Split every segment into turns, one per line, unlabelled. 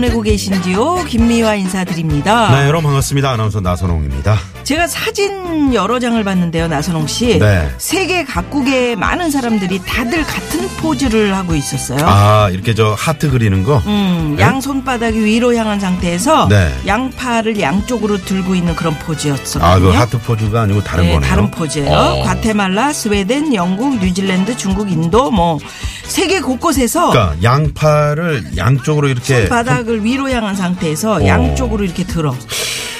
보내고 계신지요? 김미화 인사드립니다.
네 여러분 반갑습니다 아나운서 나선홍입니다
제가 사진 여러 장을 봤는데요, 나선홍 씨.
네.
세계 각국의 많은 사람들이 다들 같은 포즈를 하고 있었어요.
아 이렇게 저 하트 그리는 거
음,
네?
양 손바닥이 위로 향한 상태에서
네.
양팔을 양쪽으로 들고 있는 그런 포즈였었거든요.
아 그 하트 포즈가 아니고 다른
네,
거네요
다른 포즈예요.
어.
과테말라, 스웨덴, 영국, 뉴질랜드, 중국, 인도 뭐 세계 곳곳에서
그러니까 양팔을 양쪽으로 이렇게
바닥을 위로 향한 상태에서
어.
양쪽으로 이렇게 들어.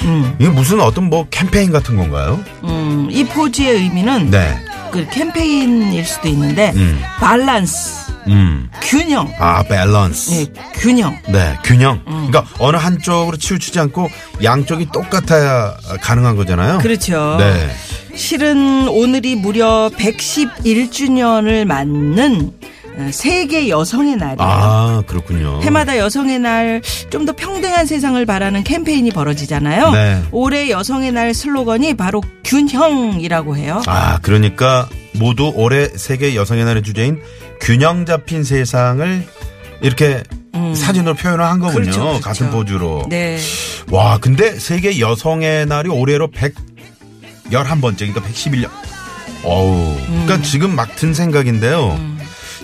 음,
이게 무슨 어떤 뭐 캠페인 같은 건가요?
음, 이 포즈의 의미는
네.
그 캠페인일 수도 있는데
음.
밸런스,
음.
균형,
아 밸런스
예, 균형.
네 균형
음.
그러니까 어느 한쪽으로 치우치지 않고 양쪽이 똑같아야 가능한 거잖아요
그렇죠.
네.
실은 오늘이 무려 111주년을 맞는 어, 세계 여성의 날이에요.
아 그렇군요
해마다 여성의 날 좀 더 평등한 세상을 바라는 캠페인이 벌어지잖아요.
네.
올해 여성의 날 슬로건이 바로 균형이라고 해요.
아, 그러니까 모두 올해 세계 여성의 날의 주제인 균형 잡힌 세상을 이렇게 사진으로 표현을 한 거군요.
음. 그렇죠, 그렇죠.
같은 포즈로.
네.
와, 근데 세계 여성의 날이 올해로 111번째, 그러니까 111년. 어우. 그러니까
음.
지금 막 든 생각인데요.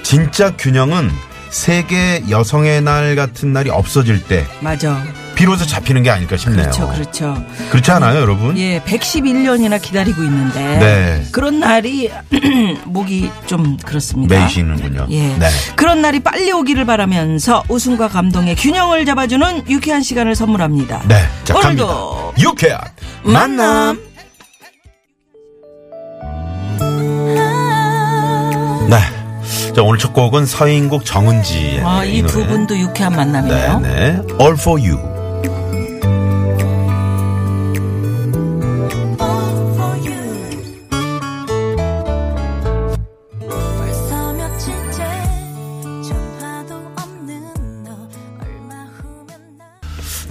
진짜 균형은 세계 여성의 날 같은 날이 없어질 때
맞아.
비로소 잡히는 게 아닐까 싶네요.
그렇죠, 그렇죠.
그렇지 않아요, 여러분?
예, 111년이나 기다리고 있는데
네.
그런 날이 목이 좀 그렇습니다.
매이시는군요.
예.
네.
그런 날이 빨리 오기를 바라면서 웃음과 감동의 균형을 잡아주는 유쾌한 시간을 선물합니다.
네. 자,
오늘도
갑니다. 유쾌한 만남.
만남.
네. 자, 오늘 첫 곡은 서인국 정은지의
아, 이 두. 분도 유쾌한
네,
만남이네요.
네. All for you.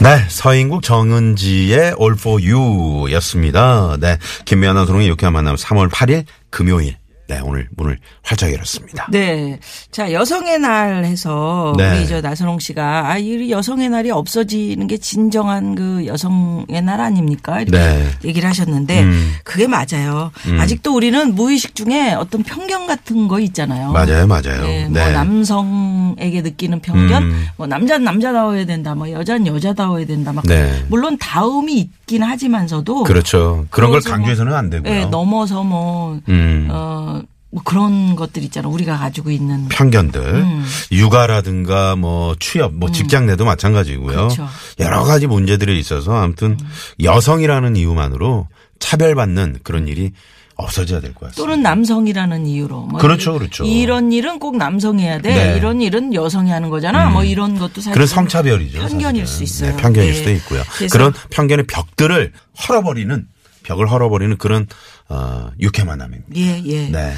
네. 서인국 정은지의 All for you 였습니다. 네. 김미아나 소롱의 유쾌한 만남 3월 8일 금요일. 네. 오늘 문을 활짝 열었습니다.
네. 자, 여성의 날 해서
네.
우리 저 나선홍 씨가 아, 이 여성의 날이 없어지는 게 진정한 그 여성의 날 아닙니까? 이렇게
네.
얘기를 하셨는데
음.
그게 맞아요. 아직도 우리는 무의식 중에 어떤 편견 같은 거 있잖아요.
맞아요, 맞아요.
네,
네.
뭐 남성에게 느끼는 편견,
음.
뭐 남자는 남자다워야 된다, 뭐 여자는 여자다워야 된다, 막
네.
물론 다움이 있긴 하지만 서도
그렇죠. 그런 걸 강조해서는 안 되고요.
네, 넘어서 뭐
음.
어, 뭐 그런 것들 있잖아. 우리가 가지고 있는.
편견들,
음.
육아라든가 뭐 취업, 뭐 직장 내도 마찬가지고요.
그렇죠.
여러 가지 문제들이 있어서 아무튼 여성이라는 이유만으로 차별받는 그런 일이 없어져야 될 것 같습니다.
또는 남성이라는 이유로. 뭐
그렇죠,
이-
그렇죠.
이런 일은 꼭 남성이 해야 돼.
네. 음.
이런 일은 여성이 하는 거잖아. 뭐 이런 것도 사실.
그런 성차별이죠.
편견일
사실은.
수 있어요.
네, 편견일
예.
수도 있고요. 그런 편견의 벽들을 헐어버리는 벽을 헐어버리는 그런 어, 유쾌만남입니다.
예, 예.
네.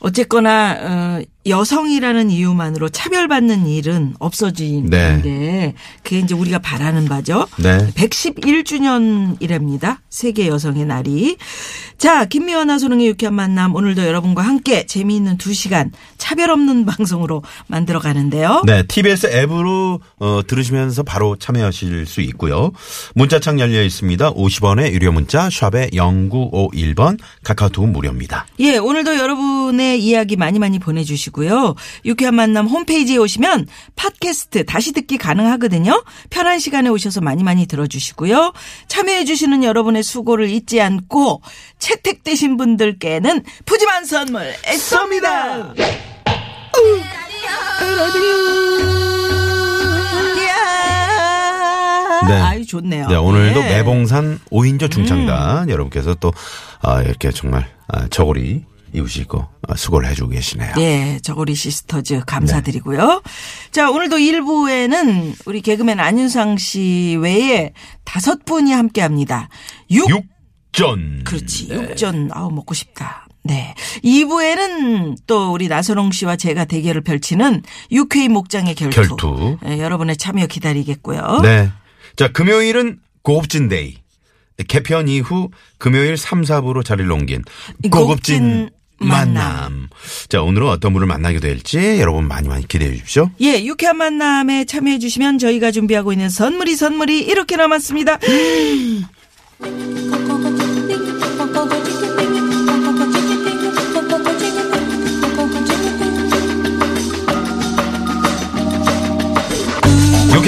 어쨌거나 어, 여성이라는 이유만으로 차별받는 일은 없어지는
네.
게 그게 이제 우리가 바라는 바죠.
네.
111주년이랍니다. 세계 여성의 날이. 자, 김미화나 소능의 유쾌한 만남 오늘도 여러분과 함께 재미있는 두 시간 차별 없는 방송으로 만들어 가는데요.
네, TBS 앱으로 어, 들으시면서 바로 참여하실 수 있고요. 문자창 열려 있습니다. 50원의 유료 문자 샵에 0951번 카카오톡 무료입니다.
예, 오늘도 여러분의 이야기 많이 많이 보내 주시고 요. 유쾌한 만남 홈페이지에 오시면 팟캐스트 다시 듣기 가능하거든요. 편한 시간에 오셔서 많이 많이 들어주시고요. 참여해주시는 여러분의 수고를 잊지 않고 채택되신 분들께는 푸짐한 선물 쏩니다.
네.
아유, 좋네요.
네, 오늘도
예.
매봉산 오인조 중창단 여러분께서 또 아, 이렇게 정말 아, 저고리 입으시고 어, 수고를 해주고 계시네요.
예, 저고리 시스터즈 감사드리고요. 자, 오늘도 1부에는 우리 개그맨 안윤상 씨 외에 다섯 분이 함께 합니다. 육
육전.
그렇지. 육전. 아우, 먹고 싶다. 네. 2부에는 또 우리 나선홍 씨와 제가 대결을 펼치는 육회의 목장의 결투.
결투.
예, 여러분의 참여 기다리겠고요.
네. 자, 금요일은 고급진 day. 개편 이후 금요일 3, 4부로 자리를 옮긴
이
고급진
고급진 만남.
만남. 자, 오늘은 어떤 분을 만나게 될지 여러분 많이 많이 기대해 주십시오.
예, 유쾌한 만남에 참여해 주시면 저희가 준비하고 있는 선물이 선물이 이렇게 남았습니다.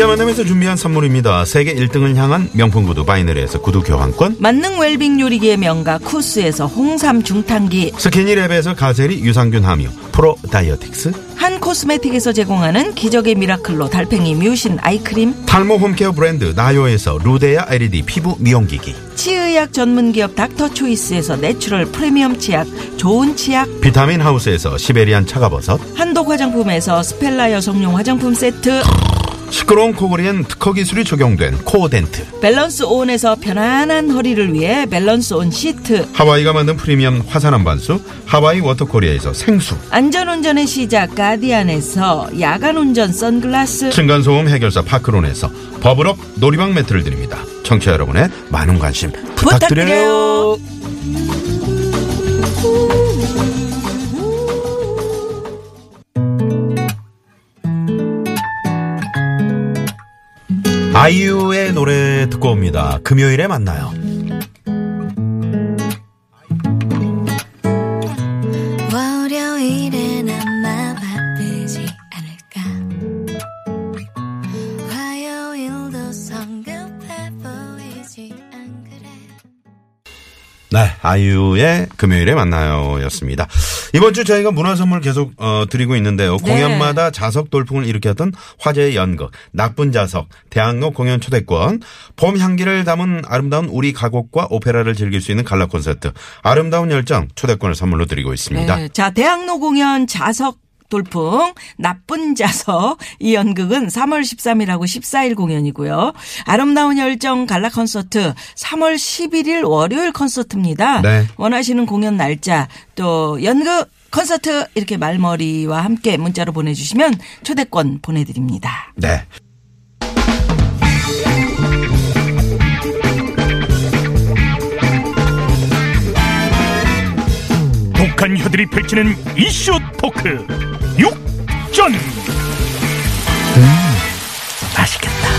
유쾌한 만남에서 준비한 선물입니다. 세계 1등을 향한 명품 구두 바이너리에서 구두 교환권.
만능 웰빙 요리기의 명가 쿠스에서 홍삼 중탕기
스키니랩에서 가젤이 유산균 함유. 프로 다이어틱스.
한 코스메틱에서 제공하는 기적의 미라클로 달팽이 뮤신 아이크림
탈모 홈케어 브랜드 나요에서 루데아 LED 피부 미용기기.
치의학 전문기업 닥터초이스에서 내추럴 프리미엄 치약 좋은 치약
비타민 하우스에서 시베리안 차가버섯.
한독 화장품에서 스펠라 여성용 화장품 세트
시끄러운 코골이엔 특허 기술이 적용된 코어덴트.
밸런스 온에서 편안한 허리를 위해 밸런스 온 시트
하와이가 만든 프리미엄 화산 암반수. 하와이 워터코리아에서 생수.
안전운전의 시작 가디안에서 야간운전 선글라스
층간소음 해결사 파크론에서 버블업 놀이방 매트를 드립니다. 청취자 여러분의 많은 관심 부탁드려요.
부탁드려요.
아이유의 노래 듣고 옵니다. 금요일에 만나요. 네, 아이유의 금요일에 만나요 였습니다. 이번 주 저희가 문화 선물 계속 어, 드리고 있는데요.
네.
공연마다 자석 돌풍을 일으켰던 화제의 연극, 나쁜 자석, 대학로 공연 초대권, 봄 향기를 담은 아름다운 우리 가곡과 오페라를 즐길 수 있는 갈라 콘서트, 아름다운 열정 초대권을 선물로 드리고 있습니다.
네, 자, 대학로 공연 자석 돌풍, 나쁜 자석. 이 연극은 3월 13일하고 14일 공연이고요. 아름다운 열정 갈라 콘서트 3월 11일 월요일 콘서트입니다.
네.
원하시는 공연 날짜 또 연극 콘서트 이렇게 말머리와 함께 문자로 보내주시면 초대권 보내드립니다.
네.
독한 혀들이 펼치는 이슈 토크 육전 맛있겠다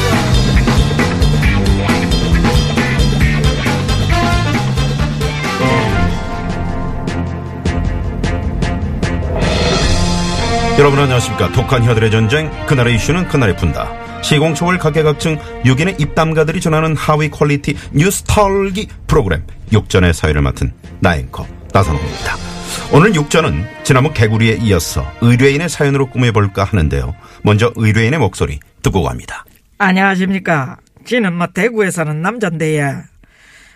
여러분 안녕하십니까. 독한 혀들의 전쟁, 그날의 이슈는 그날에 푼다. 시공초월 각계각층 6인의 입담가들이 전하는 high quality 뉴스 털기 프로그램 육전의 사회를 맡은 나앵커 나선홍입니다. 오늘 육전은 지난번 개구리에 이어서 의뢰인의 사연으로 꾸며볼까 하는데요. 먼저 의뢰인의 목소리 듣고 갑니다.
안녕하십니까. 지는 뭐 대구에 사는 남잔데요.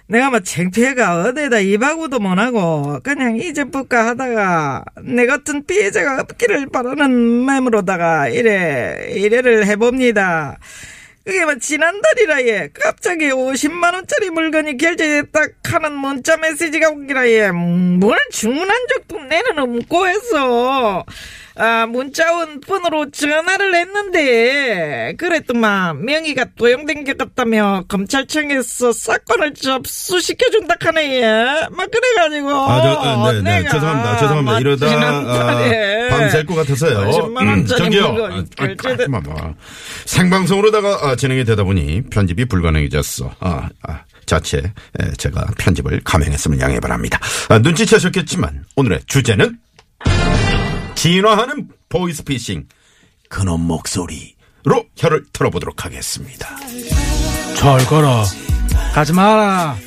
내가 뭐 창피해가 어디에다 입하고도 못하고 그냥 잊어볼까 하다가 내 같은 피해자가 없기를 바라는 마음으로다가 이래 이래를 해봅니다. 그게 뭐 지난달이라 예. 갑자기 50만 원짜리 물건이 결제됐다 하는 문자 메시지가 오기라 예뭘 주문한 적도 내는. 없고 해서 아 문자 온 번호로 전화를 했는데 그랬더만 명의가 도용된 것 같다며 검찰청에서 사건을 접수시켜준다 하네 예막 그래가지고
아, 저, 네, 네,
내가
죄송합니다. 죄송합니다.
막
이러다, 아, 밤샐 것 같아서요.
50만 원짜리
저기요. 아, 아, 마. 생방송으로다가 아, 진행이 되다 보니 편집이 불가능해졌어. 아, 아, 자체 에, 제가 편집을 감행했음을 양해 바랍니다. 아, 눈치채셨겠지만 오늘의 주제는 진화하는 보이스피싱 그놈 목소리로 혀를 털어보도록 하겠습니다.
잘 가라. 가지 마라.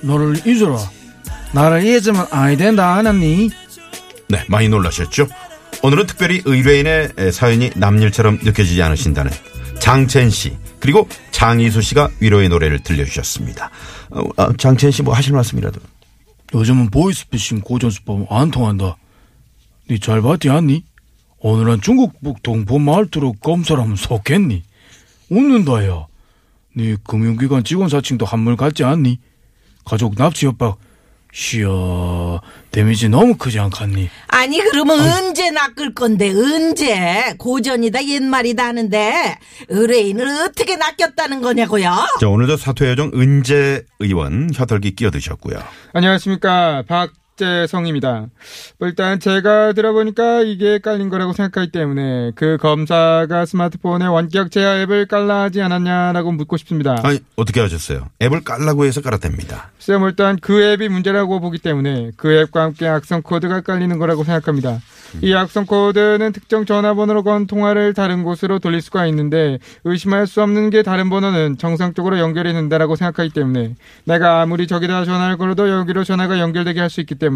너를 잊어라. 나를 잊으면 아니 된다 하느니.
네, 많이 놀라셨죠? 오늘은 특별히 의뢰인의 에, 사연이 남일처럼 느껴지지 않으신다는 장첸 씨 그리고 장이수 씨가 위로의 노래를 들려주셨습니다. 어, 아, 장첸 씨 뭐 하실 말씀이라도?
요즘은 보이스피싱 고전수법 안 통한다. 니 잘 봤지 않니? 오늘은 중국북 동포 말투로 검사라면 속겠니? 웃는다, 야. 니 금융기관 직원 사칭도 한물 같지 않니? 가족 납치 협박, 쉬어, 데미지 너무 크지 않겠니?
아니 그러면 언제 낚을 건데 언제 고전이다 옛말이다 하는데 의뢰인을 어떻게 낚였다는 거냐고요?
자, 오늘도 사퇴 여정 은재 의원 혀털기 끼어드셨고요.
안녕하십니까 박 재성입니다. 뭐 일단 제가 들어보니까 이게 깔린 거라고 생각하기 때문에 그 검사가 스마트폰에 원격 제어 앱을 깔라 하지 않았냐라고 묻고 싶습니다.
아니, 어떻게 하셨어요? 앱을 깔라고 해서 깔았답니다.
글쎄요, 뭐 일단 그 앱이 문제라고 보기 때문에 그 앱과 함께 악성 코드가 깔리는 거라고 생각합니다. 이 악성 코드는 특정 전화번호로 건 통화를 다른 곳으로 돌릴 수가 있는데 의심할 수 없는 게 다른 번호는 정상적으로 연결이 된다라고 생각하기 때문에 내가 아무리 저기다 전화를 걸어도 여기로 전화가 연결되게 할 수 있기 때문에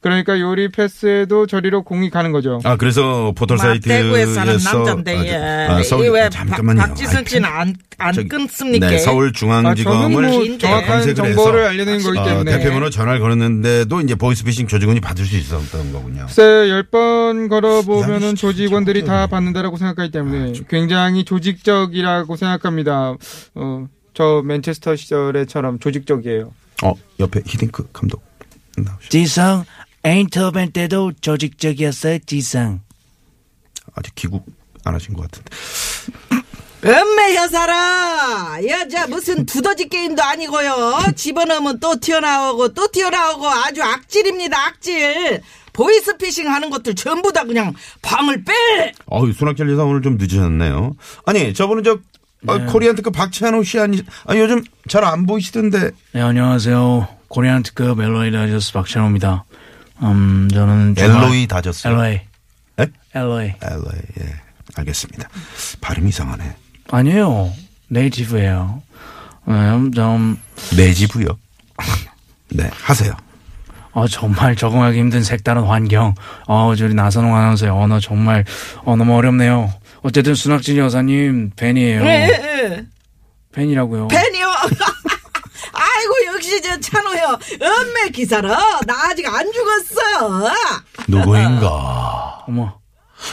그러니까 요리 패스에도 저리로 공이 가는 거죠.
아, 그래서
대구에 사는
포털 사이트에서
남잔데
아, 아, 서울
이왜
잠깐만요.
박지선 씨는 안, 안
저기,
끊습니까?
네,
아,
서울중앙지검을
저는 뭐 정확한 정보를
해서
알려내는 거기
어,
때문에
대표번호 전화를 걸었는데도 이제 보이스피싱 조직원이 받을 수 있었던 거군요.
글쎄 열번 걸어보면은
야,
조직원들이 다 받는다라고 생각하기 때문에
아,
굉장히 조직적이라고 생각합니다. 어, 저 맨체스터 시절에처럼 조직적이에요.
어, 옆에 히딩크 감독 나오시죠.
지성, 에인터벤 때도 조직적이었어요, 지성.
아직 귀국 안 하신 것 같은데.
음메 여사라 여자 무슨 두더지 게임도 아니고요 집어넣으면 또 튀어나오고 또 튀어나오고 아주 악질입니다 악질 보이스피싱 하는 것들 전부 다 그냥 방을 빼
어우, 손학철 여사 오늘 좀 늦으셨네요. 아니, 저분은 저 어, 코리안 특급 박찬호 씨 아니, 아니 요즘 잘 안 보이시던데.
네, 안녕하세요. 코리안 특급 엘로이 다저스 박찬호입니다. 음, 저는
엘로이 다졌어요.
LA.
예?
LA.
엘로이, 예. 알겠습니다. 발음이 이상하네.
아니에요. 네이티브예요. 음, 좀,
내지부요. 네, 하세요.
어, 정말 적응하기 힘든 색다른 환경. 어, 저리 나선홍 아나운서의 언어 정말, 어, 너무 어렵네요. 어쨌든 순학진 여사님 팬이에요.
예,
팬이라고요.
팬이요 아이고 역 시저 찬호요 음메 기사라 나 아직 안 죽었어
누구인가?
어머,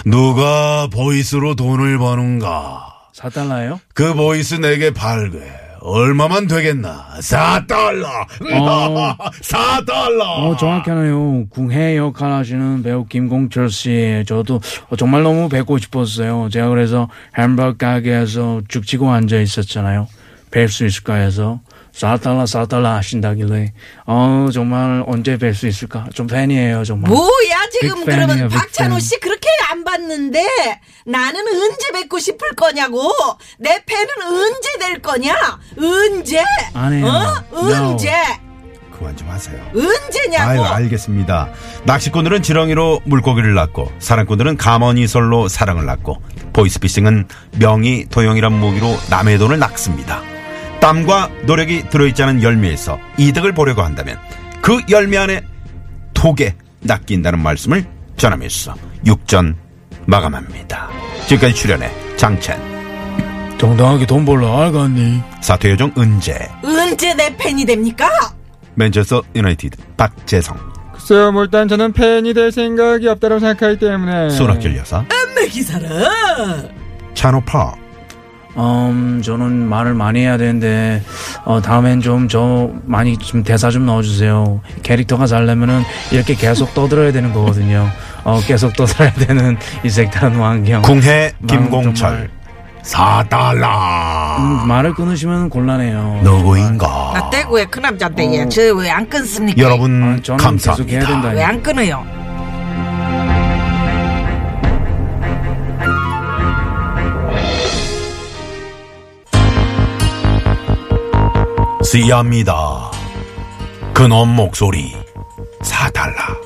누가 보이스로 돈을 버는가?
4달러예요?
그 보이스 내게 발괴. 얼마만 되겠나? 4달러!
어.
4달러!
어, 정확하네요. 궁해 역할 하시는 배우 김공철 씨. 저도 정말 너무 뵙고 싶었어요. 제가 그래서 햄버거 가게에서 죽치고 앉아 있었잖아요. 뵐 수 있을까 해서. 4달러, 4달러 하신다길래. 어, 정말 언제 뵐 수 있을까? 좀 팬이에요, 정말.
뭐야 지금
빅팬이에요,
그러면. 박찬호 씨 그렇게 안 봤는데 나는 언제 뵙고 싶을 거냐고 내 팬은 언제 될 거냐 언제
안 해요.
어. 언제
그만 좀 하세요.
언제냐고
아유, 알겠습니다. 낚시꾼들은 지렁이로 물고기를 낚고, 사랑꾼들은 가머니설로 사랑을 낚고, 보이스피싱은 명의 도용이란 무기로 남의 돈을 낚습니다. 땀과 노력이 들어있지 않은 열매에서 이득을 보려고 한다면 그 열매 안에 독에 낚인다는 말씀을 전하면서 육전 마감합니다. 지금까지 출연해 장첸,
정당하게 돈 벌러 알겠니?
사퇴 요정 은재,
언제 내 팬이 됩니까?
맨체스터 유나이티드 박재성,
글쎄요, 뭐 일단 저는 팬이 될 생각이 없다고 생각하기 때문에.
손학길 여사,
음메 기사라
찬호파,
음, 저는 말을 많이 해야 되는데, 어, 다음엔 좀, 저, 많이 좀 대사 좀 넣어주세요. 캐릭터가 잘려면은 이렇게 계속 떠들어야 되는 거거든요. 어, 계속 떠들어야 되는 이 색다른 환경.
궁해 김공철, 4달러.
음, 말을 끊으시면 곤란해요.
누구인가?
나 대구의 그 남자인데
어.
얘저왜 안 끊습니까?
여러분
아, 저는 계속 해야
감사합니다.
된다.
왜안 끊어요?
씨합니다. 그놈 목소리 4달러.